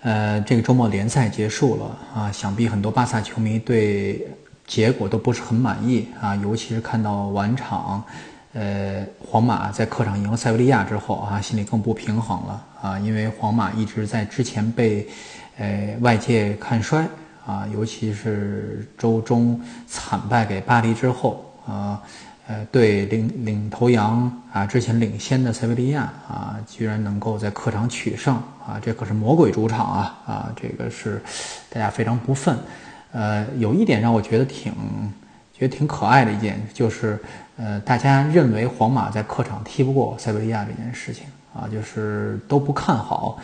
呃，这个周末联赛结束了啊，想必很多巴萨球迷对结果都不是很满意啊，尤其是看到晚场，呃，皇马在客场赢了塞维利亚之后啊，心里更不平衡了啊，因为皇马一直在之前被呃外界看衰啊，尤其是周中惨败给巴黎之后啊。呃对领领头羊啊，之前领先的塞维利亚啊，居然能够在客场取胜啊，这可是魔鬼主场啊啊，这个是大家非常不忿。呃，有一点让我觉得挺觉得挺可爱的一件，就是呃，大家认为皇马在客场踢不过塞维利亚这件事情啊，就是都不看好。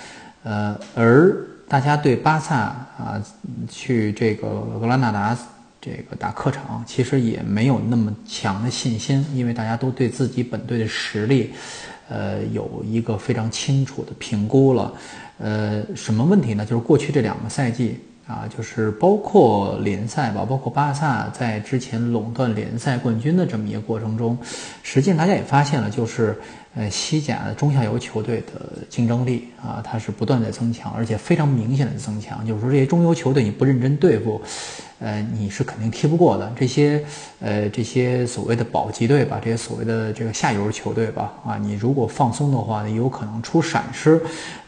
呃，而大家对巴萨啊去这个格拉纳达。这个打客场其实也没有那么强的信心，因为大家都对自己本队的实力，呃，有一个非常清楚的评估了。呃，什么问题呢？就是过去这两个赛季啊，就是包括联赛吧，包括巴萨在之前垄断联赛冠军的这么一个过程中，实际上大家也发现了，就是呃，西甲的中下游球队的竞争力啊，它是不断在增强，而且非常明显的增强。就是说，这些中游球队你不认真对付。呃，你是肯定踢不过的。这些，呃，这些所谓的保级队吧，这些所谓的这个下游球队吧，啊，你如果放松的话，有可能出闪失。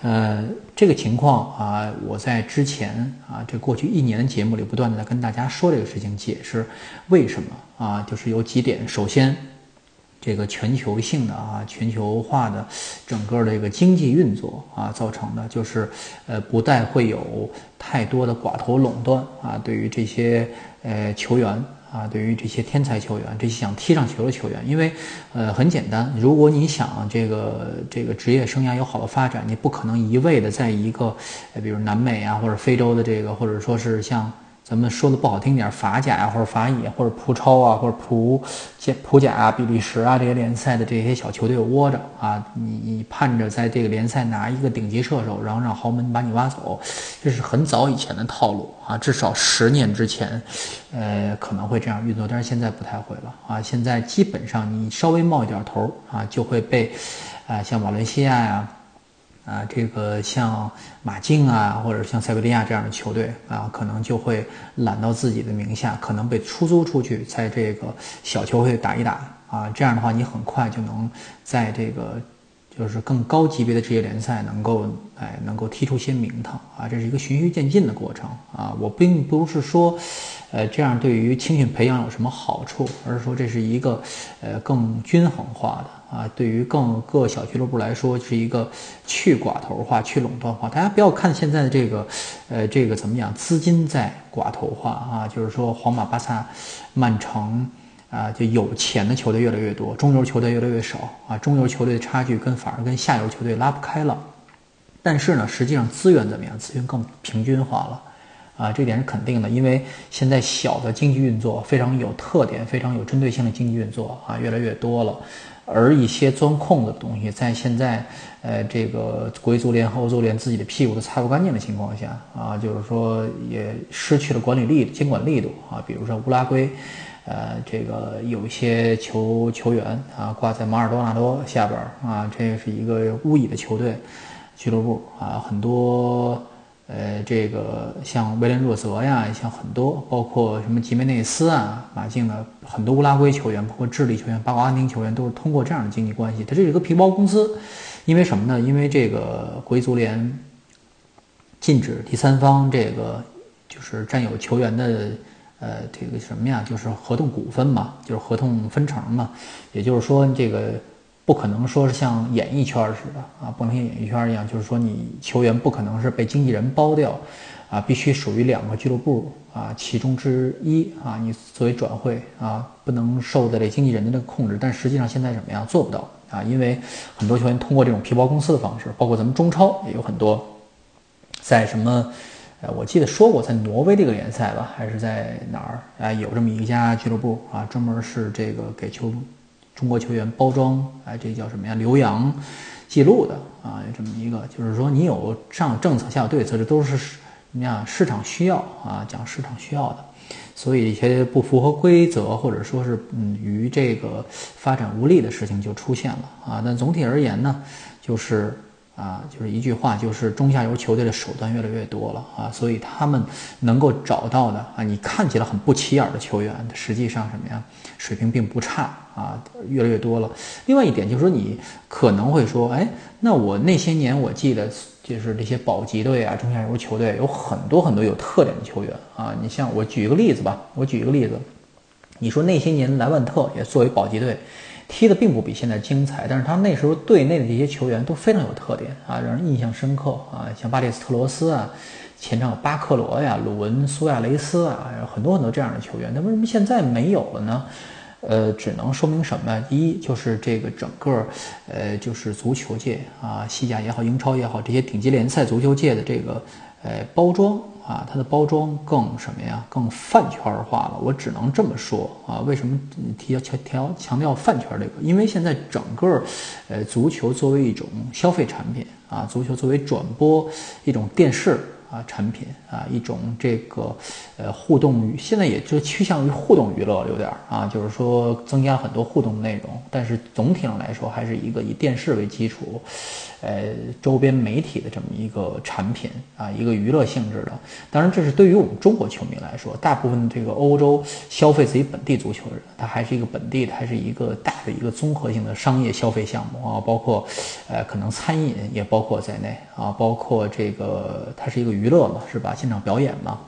呃，这个情况啊，我在之前啊，这过去一年的节目里不断的在跟大家说这个事情，解释为什么啊，就是有几点。首先。这个全球性的啊，全球化的整个的这个经济运作啊，造成的就是，呃，不但会有太多的寡头垄断啊，对于这些呃球员啊，对于这些天才球员，这些想踢上球的球员，因为呃很简单，如果你想这个这个职业生涯有好的发展，你不可能一味的在一个，比如南美啊或者非洲的这个，或者说是像。咱们说的不好听点，法甲呀，或者法乙，或者葡超啊，或者葡甲、葡甲啊，比利时啊这些联赛的这些小球队窝着啊，你你盼着在这个联赛拿一个顶级射手，然后让豪门把你挖走，这是很早以前的套路啊，至少十年之前，呃，可能会这样运作，但是现在不太会了啊，现在基本上你稍微冒一点头啊，就会被，啊，像瓦伦西亚呀。啊，啊这个像马竞啊，或者像塞维利亚这样的球队啊，可能就会揽到自己的名下，可能被出租出去，在这个小球会打一打啊。这样的话，你很快就能在这个就是更高级别的职业联赛能够哎能够踢出些名堂啊。这是一个循序渐进的过程啊。我并不是说，呃，这样对于青训培养有什么好处，而是说这是一个呃更均衡化的。啊，对于更各小俱乐部来说，是一个去寡头化、去垄断化。大家不要看现在的这个，呃，这个怎么讲？资金在寡头化啊，就是说皇马、巴萨、曼城啊，就有钱的球队越来越多，中游球队越来越少啊。中游球队的差距跟反而跟下游球队拉不开了。但是呢，实际上资源怎么样？资源更平均化了啊，这点是肯定的。因为现在小的经济运作非常有特点、非常有针对性的经济运作啊，越来越多了。而一些钻空子的东西，在现在，呃，这个国际足联和欧足联自己的屁股都擦不干净的情况下，啊，就是说也失去了管理力、监管力度啊。比如说乌拉圭，呃，这个有一些球球员啊，挂在马尔多纳多下边啊，这是一个乌乙的球队俱乐部啊，很多。呃，这个像威廉若泽呀，像很多，包括什么吉梅内斯啊，马竞的很多乌拉圭球员，包括智利球员、巴国阿根廷球员，都是通过这样的经济关系。它这是一个皮包公司，因为什么呢？因为这个国际足联禁止第三方这个就是占有球员的呃这个什么呀，就是合同股份嘛，就是合同分成嘛。也就是说，这个。不可能说是像演艺圈似的啊，不能像演艺圈一样，就是说你球员不可能是被经纪人包掉，啊，必须属于两个俱乐部啊其中之一啊，你作为转会啊，不能受在这经纪人的这个控制。但实际上现在怎么样做不到啊？因为很多球员通过这种皮包公司的方式，包括咱们中超也有很多，在什么呃，我记得说过在挪威这个联赛吧，还是在哪儿啊？有这么一家俱乐部啊，专门是这个给球中国球员包装，哎，这叫什么呀？留洋记录的啊，有这么一个，就是说你有上有政策下有对策，这都是什么呀市场需要啊，讲市场需要的。所以一些不符合规则或者说是嗯与这个发展无力的事情就出现了啊。但总体而言呢，就是。啊，就是一句话，就是中下游球队的手段越来越多了啊，所以他们能够找到的啊，你看起来很不起眼的球员，实际上什么呀，水平并不差啊，越来越多了。另外一点就是说，你可能会说，哎，那我那些年我记得就是这些保级队啊，中下游球队有很多很多有特点的球员啊，你像我举一个例子吧，我举一个例子，你说那些年莱万特也作为保级队。踢的并不比现在精彩，但是他那时候队内的这些球员都非常有特点啊，让人印象深刻啊，像巴列斯特罗斯啊，前场有巴克罗呀、鲁文苏亚雷斯啊，很多很多这样的球员，那为什么现在没有了呢？呃，只能说明什么？第一就是这个整个，呃，就是足球界啊，西甲也好，英超也好，这些顶级联赛足球界的这个，呃，包装。啊，它的包装更什么呀？更饭圈化了。我只能这么说啊。为什么提强调强调饭圈这个？因为现在整个，呃，足球作为一种消费产品啊，足球作为转播一种电视。啊，产品啊，一种这个呃互动娱，现在也就趋向于互动娱乐，有点儿啊，就是说增加很多互动内容，但是总体上来说，还是一个以电视为基础，呃，周边媒体的这么一个产品啊，一个娱乐性质的。当然，这是对于我们中国球迷来说，大部分这个欧洲消费自己本地足球的人，它还是一个本地的，还是一个大的一个综合性的商业消费项目啊，包括呃可能餐饮也包括在内啊，包括这个它是一个。娱乐嘛，是吧？现场表演嘛。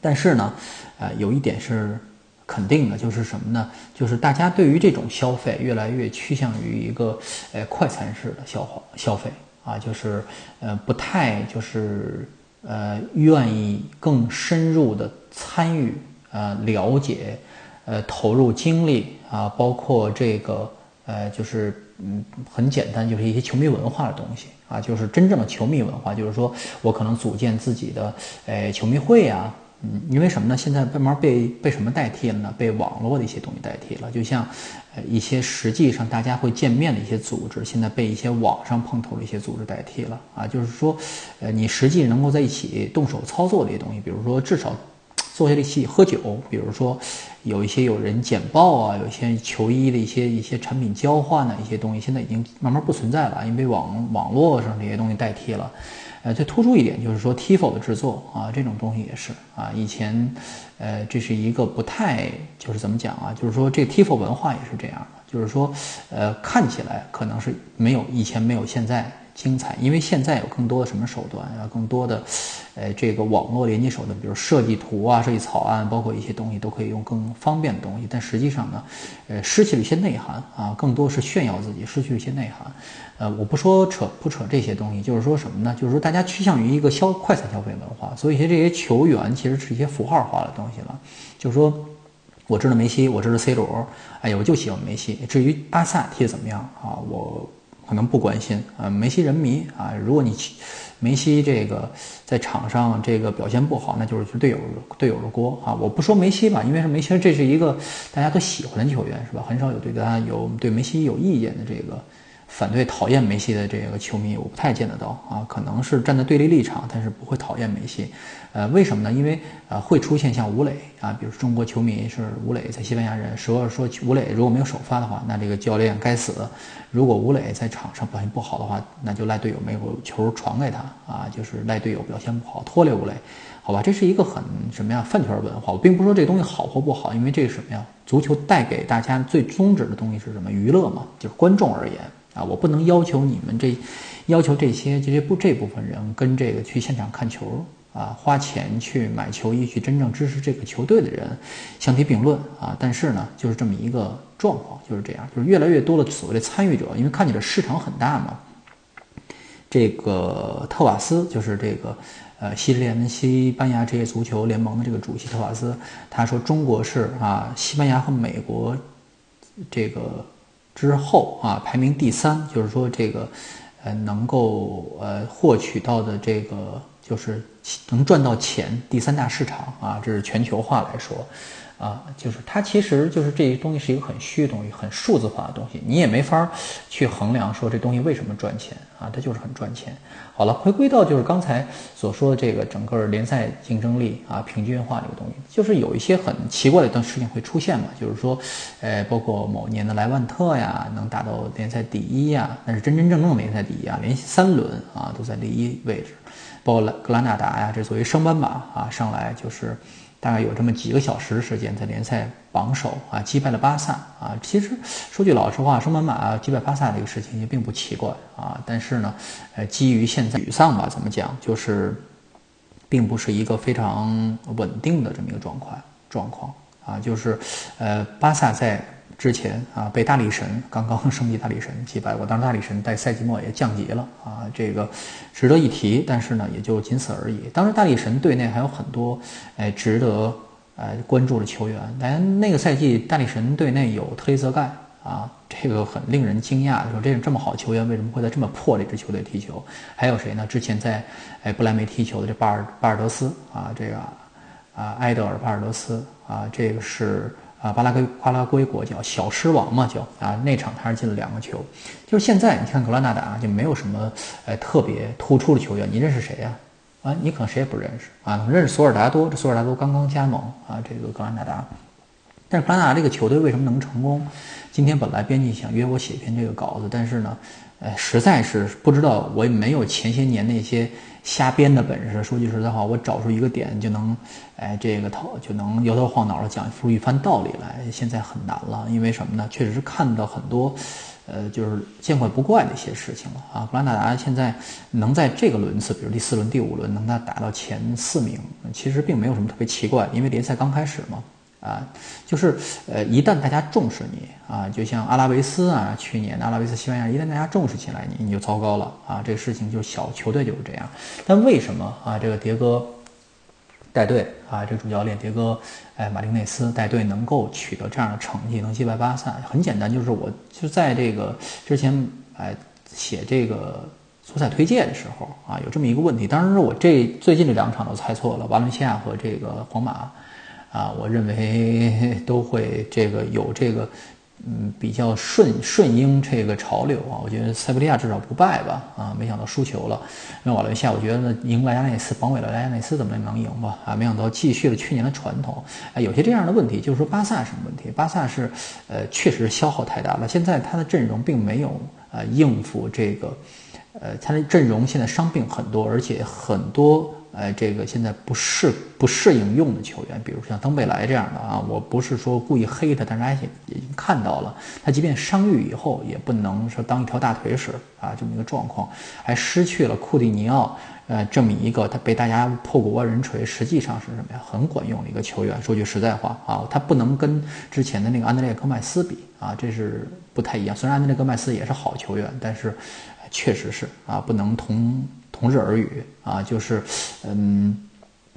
但是呢，呃，有一点是肯定的，就是什么呢？就是大家对于这种消费越来越趋向于一个呃快餐式的消化消费啊，就是呃不太就是呃愿意更深入的参与呃了解呃投入精力啊，包括这个呃就是嗯很简单，就是一些球迷文化的东西。啊，就是真正的球迷文化，就是说我可能组建自己的，诶，球迷会呀，嗯，因为什么呢？现在慢慢被被什么代替了呢？被网络的一些东西代替了。就像，呃，一些实际上大家会见面的一些组织，现在被一些网上碰头的一些组织代替了。啊，就是说，呃，你实际能够在一起动手操作的一些东西，比如说至少。坐下一起喝酒，比如说有一些有人简报啊，有一些球衣的一些一些产品交换的一些东西，现在已经慢慢不存在了，因为网网络上这些东西代替了。呃，再突出一点就是说，TIFO 的制作啊，这种东西也是啊，以前呃，这是一个不太就是怎么讲啊，就是说这 TIFO 文化也是这样，就是说呃，看起来可能是没有以前没有现在。精彩，因为现在有更多的什么手段啊，更多的，呃，这个网络连接手段，比如设计图啊、设计草案，包括一些东西都可以用更方便的东西。但实际上呢，呃，失去了一些内涵啊，更多是炫耀自己，失去了一些内涵。呃，我不说扯不扯这些东西，就是说什么呢？就是说大家趋向于一个消快餐消费文化，所以些这些球员其实是一些符号化的东西了。就是说，我知道梅西，我知道 C 罗，哎呀，我就喜欢梅西。至于巴萨踢得怎么样啊，我。可能不关心啊，梅西人迷啊，如果你梅西这个在场上这个表现不好，那就是队友队友的锅啊。我不说梅西吧，因为是梅西，这是一个大家都喜欢的球员，是吧？很少有对他有对梅西有意见的这个。反对讨厌梅西的这个球迷，我不太见得到啊，可能是站在对立立场，但是不会讨厌梅西。呃，为什么呢？因为呃会出现像吴磊啊，比如中国球迷是吴磊在西班牙人，说说吴磊如果没有首发的话，那这个教练该死；如果吴磊在场上表现不好的话，那就赖队友没有球传给他啊，就是赖队友表现不好拖累吴磊，好吧？这是一个很什么呀饭圈文化。我并不说这东西好或不好，因为这是什么呀？足球带给大家最宗旨的东西是什么？娱乐嘛，就是观众而言。啊，我不能要求你们这，要求这些这些不这部分人跟这个去现场看球啊，花钱去买球衣去真正支持这个球队的人相提并论啊。但是呢，就是这么一个状况，就是这样，就是越来越多的所谓的参与者，因为看起来市场很大嘛。这个特瓦斯就是这个呃西联西班牙职业足球联盟的这个主席特瓦斯，他说中国是啊西班牙和美国这个。之后啊，排名第三，就是说这个，呃，能够呃获取到的这个就是能赚到钱，第三大市场啊，这是全球化来说。啊，就是它其实就是这些东西是一个很虚的东西，很数字化的东西，你也没法去衡量说这东西为什么赚钱啊，它就是很赚钱。好了，回归到就是刚才所说的这个整个联赛竞争力啊平均化这个东西，就是有一些很奇怪的一段事情会出现嘛，就是说，呃，包括某年的莱万特呀能达到联赛第一呀，那是真真正正的联赛第一啊，连续三轮啊都在第一位置，包括格拉纳达呀，这作为升班马啊上来就是。大概有这么几个小时时间，在联赛榜首啊击败了巴萨啊。其实说句老实话，升班马击败巴萨这个事情也并不奇怪啊。但是呢，呃，基于现在沮丧吧，怎么讲，就是并不是一个非常稳定的这么一个状况状况啊。就是呃，巴萨在。之前啊，被大力神刚刚升级大力神击败过，当时大力神在赛季末也降级了啊，这个值得一提，但是呢，也就仅此而已。当时大力神队内还有很多哎值得呃关注的球员，但那个赛季大力神队内有特雷泽盖啊，这个很令人惊讶，说这种这么好球员为什么会在这么破的一支球队踢球？还有谁呢？之前在哎不莱梅踢球的这巴尔巴尔德斯啊，这个啊埃德尔巴尔德斯啊，这个是。啊，巴拉圭巴拉圭国脚小狮王嘛，叫啊，那场他是进了两个球。就是现在你看格拉纳达就没有什么呃特别突出的球员，你认识谁呀？啊，你可能谁也不认识啊，认识索尔达多，这索尔达多刚刚加盟啊，这个格拉纳达。但是格拉纳达这个球队为什么能成功？今天本来编辑想约我写一篇这个稿子，但是呢，呃，实在是不知道，我也没有前些年那些。瞎编的本事，说句实在话，我找出一个点就能，哎，这个头就能摇头晃脑的讲出一番道理来。现在很难了，因为什么呢？确实是看到很多，呃，就是见怪不怪的一些事情了啊。格兰纳达现在能在这个轮次，比如第四轮、第五轮能他打到前四名，其实并没有什么特别奇怪，因为联赛刚开始嘛。啊，就是呃，一旦大家重视你啊，就像阿拉维斯啊，去年的阿拉维斯西班牙，一旦大家重视起来你，你就糟糕了啊。这个事情就小球队就是这样。但为什么啊？这个迭戈带队啊，这个主教练迭戈哎马丁内斯带队能够取得这样的成绩，能击败巴萨？很简单，就是我就在这个之前哎写这个足彩推荐的时候啊，有这么一个问题。当时我这最近这两场都猜错了，瓦伦西亚和这个皇马。啊，我认为 都会这个有这个，嗯，比较顺顺应这个潮流啊。我觉得塞维利亚至少不败吧，啊，没想到输球了。那瓦伦西亚，我觉得呢，赢莱加内斯，榜尾了莱加内斯怎么能赢吧？啊，没想到继续了去年的传统。哎，有些这样的问题，就是说巴萨什么问题？巴萨是，呃，确实消耗太大了。现在他的阵容并没有呃应付这个，呃，他的阵容现在伤病很多，而且很多。哎，这个现在不适不适应用的球员，比如像登贝莱这样的啊，我不是说故意黑他，但是大家也已经看到了，他即便伤愈以后，也不能说当一条大腿使啊，这么一个状况，还失去了库蒂尼奥，呃，这么一个他被大家破鼓万人锤，实际上是什么呀？很管用的一个球员。说句实在话啊，他不能跟之前的那个安德烈戈麦斯比啊，这是不太一样。虽然安德烈戈麦斯也是好球员，但是确实是啊，不能同。同日而语啊，就是，嗯，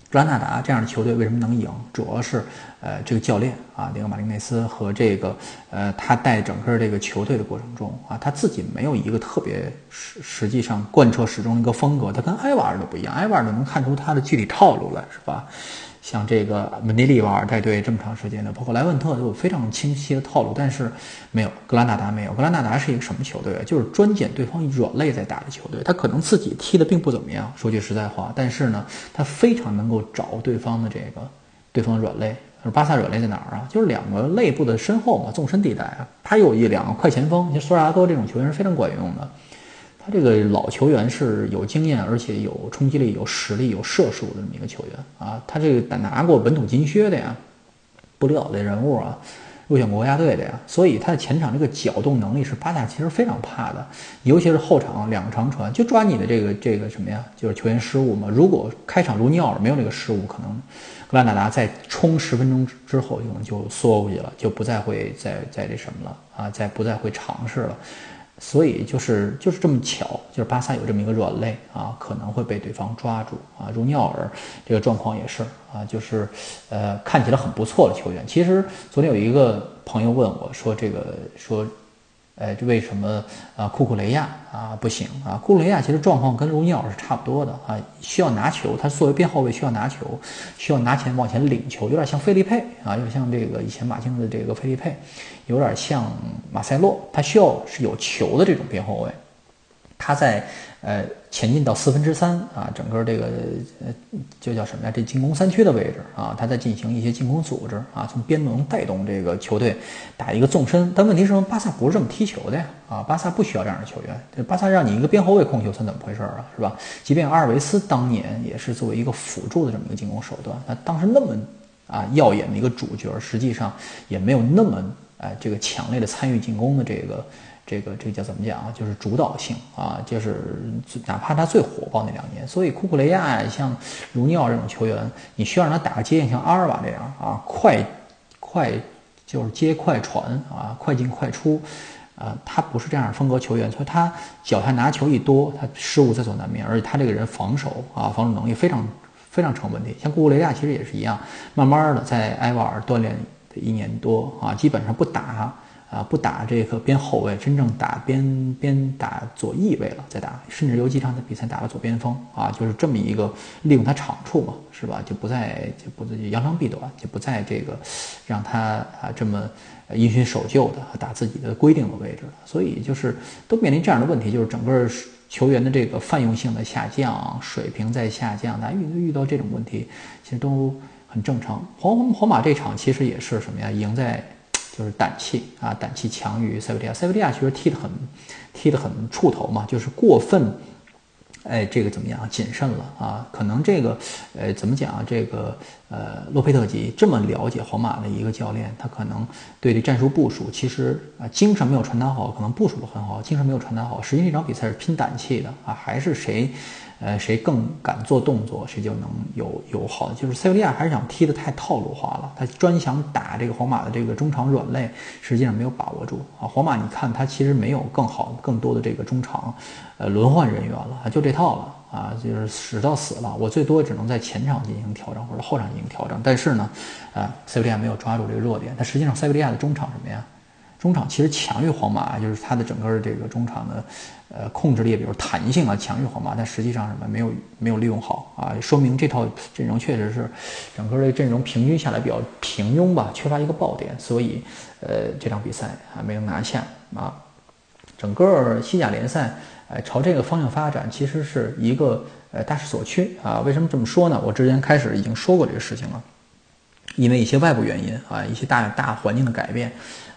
格拉纳达这样的球队为什么能赢？主要是，呃，这个教练啊，那个马丁内斯和这个，呃，他带整个这个球队的过程中啊，他自己没有一个特别实实际上贯彻始终的一个风格，他跟埃瓦尔都不一样，埃瓦尔能看出他的具体套路来，是吧？像这个门迪利瓦尔带队这么长时间的，包括莱万特都有非常清晰的套路，但是没有格兰纳达没有。格兰纳达是一个什么球队啊？就是专捡对方软肋在打的球队。他可能自己踢的并不怎么样，说句实在话，但是呢，他非常能够找对方的这个对方软肋。巴萨软肋在哪儿啊？就是两个肋部的身后嘛，纵深地带啊。他有一两个快前锋，像苏尔达多这种球员是非常管用的。他这个老球员是有经验，而且有冲击力、有实力、有射术的这么一个球员啊。他这个拿过本土金靴的呀，不了的人物啊，入选国家队的呀。所以他的前场这个搅动能力是巴萨其实非常怕的，尤其是后场两个长传，就抓你的这个这个什么呀，就是球员失误嘛。如果开场如尼奥尔没有那个失误，可能格兰纳达在冲十分钟之后可能就缩回去了，就不再会再再这什么了啊，再不再会尝试了。所以就是就是这么巧，就是巴萨有这么一个软肋啊，可能会被对方抓住啊。如尼奥尔这个状况也是啊，就是呃看起来很不错的球员。其实昨天有一个朋友问我说，这个说呃，这为什么啊？库库雷亚啊不行啊？库库雷亚其实状况跟卢尼奥是差不多的啊，需要拿球，他作为边后卫需要拿球，需要拿钱往前领球，有点像费利佩啊，有点像这个以前马竞的这个费利佩，有点像马塞洛，他需要是有球的这种边后卫。他在呃前进到四分之三啊，整个这个呃就叫什么呀？这进攻三区的位置啊，他在进行一些进攻组织啊，从边路能带动这个球队打一个纵深。但问题是什么？巴萨不是这么踢球的呀啊！巴萨不需要这样的球员。巴萨让你一个边后卫控球，算怎么回事啊？是吧？即便阿尔维斯当年也是作为一个辅助的这么一个进攻手段，那当时那么啊耀眼的一个主角，实际上也没有那么哎这个强烈的参与进攻的这个。这个这个叫怎么讲啊？就是主导性啊，就是哪怕他最火爆那两年，所以库库雷亚像卢尼奥这种球员，你需要让他打个接应，像阿尔瓦这样啊，快快就是接快传啊，快进快出啊，他不是这样风格球员，所以他脚下拿球一多，他失误在所难免，而且他这个人防守啊，防守能力非常非常成问题。像库库雷亚其实也是一样，慢慢的在埃瓦尔锻炼一年多啊，基本上不打。啊，不打这个边后卫，真正打边边打左翼位了再打，甚至有几场的比赛打了左边锋啊，就是这么一个利用他长处嘛，是吧？就不再就不再扬长避短，就不再这个让他啊这么因循守旧的打自己的规定的位置了。所以就是都面临这样的问题，就是整个球员的这个泛用性的下降，水平在下降，大家遇遇到这种问题其实都很正常。皇皇马这场其实也是什么呀？赢在。就是胆气啊，胆气强于塞维利亚。塞维利亚其实踢得很，踢得很怵头嘛，就是过分，哎，这个怎么样？谨慎了啊？可能这个，呃，怎么讲啊？这个，呃，洛佩特吉这么了解皇马的一个教练，他可能对这战术部署，其实啊，精神没有传达好，可能部署的很好，精神没有传达好。实际这场比赛是拼胆气的啊，还是谁？呃，谁更敢做动作，谁就能有有好的。就是塞维利亚还是想踢得太套路化了，他专想打这个皇马的这个中场软肋，实际上没有把握住啊。皇马你看他其实没有更好、更多的这个中场，呃，轮换人员了，就这套了啊，就是死到死了。我最多只能在前场进行调整或者后场进行调整，但是呢，啊，塞维利亚没有抓住这个弱点。他实际上塞维利亚的中场什么呀？中场其实强于皇马，就是他的整个这个中场的，呃，控制力，比如弹性啊，强于皇马，但实际上什么没有没有利用好啊，说明这套阵容确实是整个这个阵容平均下来比较平庸吧，缺乏一个爆点，所以呃这场比赛啊没能拿下啊。整个西甲联赛呃朝这个方向发展，其实是一个呃大势所趋啊。为什么这么说呢？我之前开始已经说过这个事情了，因为一些外部原因啊，一些大大环境的改变。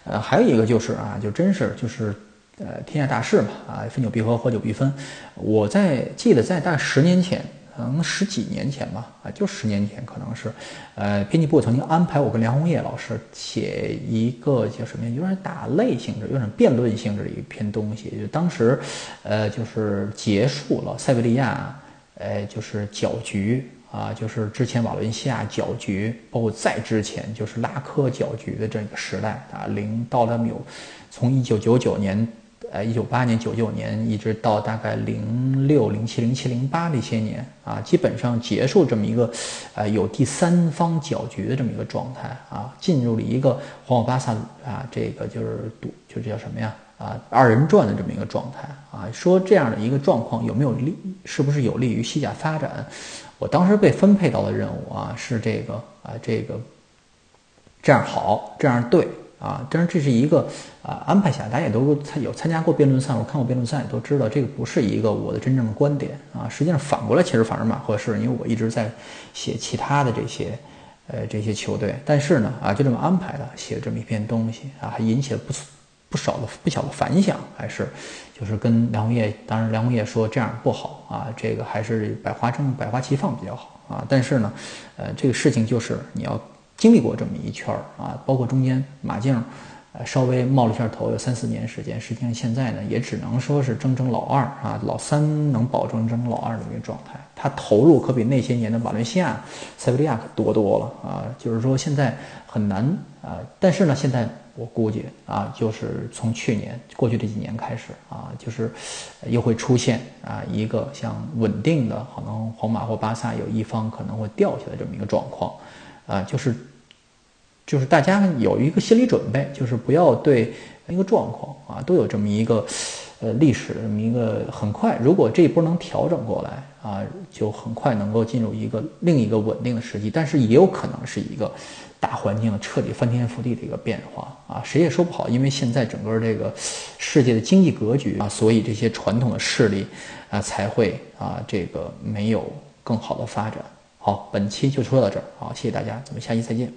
呃，还有一个就是啊，就真是就是，呃，天下大势嘛，啊，分久必合，合久必分。我在记得在大概十年前，可能十几年前吧，啊，就十年前，可能是，呃，编辑部曾经安排我跟梁红叶老师写一个叫什么呀，有点打擂性质、有点辩论性质的一篇东西。就当时，呃，就是结束了塞维利亚，呃，就是搅局。啊，就是之前瓦伦西亚搅局，包括再之前就是拉科搅局的这个时代啊，零到了有，从一九九九年，呃，一九八年、九九年，一直到大概零六、零七、零七、零八这些年啊，基本上结束这么一个，呃，有第三方搅局的这么一个状态啊，进入了一个皇马巴萨啊，这个就是赌，就叫什么呀？啊，二人转的这么一个状态啊，说这样的一个状况有没有利，是不是有利于西甲发展？我当时被分配到的任务啊，是这个啊，这个这样好，这样对啊。当然，这是一个啊安排下，大家也都参有参加过辩论赛，我看过辩论赛，也都知道这个不是一个我的真正的观点啊。实际上反过来，其实反而蛮合适，因为我一直在写其他的这些呃这些球队，但是呢啊，就这么安排的，写这么一篇东西啊，还引起了不不少的不小的反响，还是。就是跟梁红叶，当然梁红叶说这样不好啊，这个还是百花争百花齐放比较好啊。但是呢，呃，这个事情就是你要经历过这么一圈儿啊，包括中间马竞，呃，稍微冒了一下头，有三四年时间，实际上现在呢，也只能说是争争老二啊，老三能保证争老二的一个状态。他投入可比那些年的瓦伦西亚、塞维利亚可多多了啊，就是说现在很难啊。但是呢，现在。我估计啊，就是从去年过去这几年开始啊，就是又会出现啊一个像稳定的，可能皇马或巴萨有一方可能会掉下来这么一个状况，啊，就是就是大家有一个心理准备，就是不要对一个状况啊，都有这么一个呃历史这么一个很快，如果这一波能调整过来啊，就很快能够进入一个另一个稳定的时期，但是也有可能是一个大环境彻底翻天覆地的一个变化啊，谁也说不好，因为现在整个这个世界的经济格局啊，所以这些传统的势力啊才会啊这个没有更好的发展。好，本期就说到这儿，好，谢谢大家，咱们下期再见。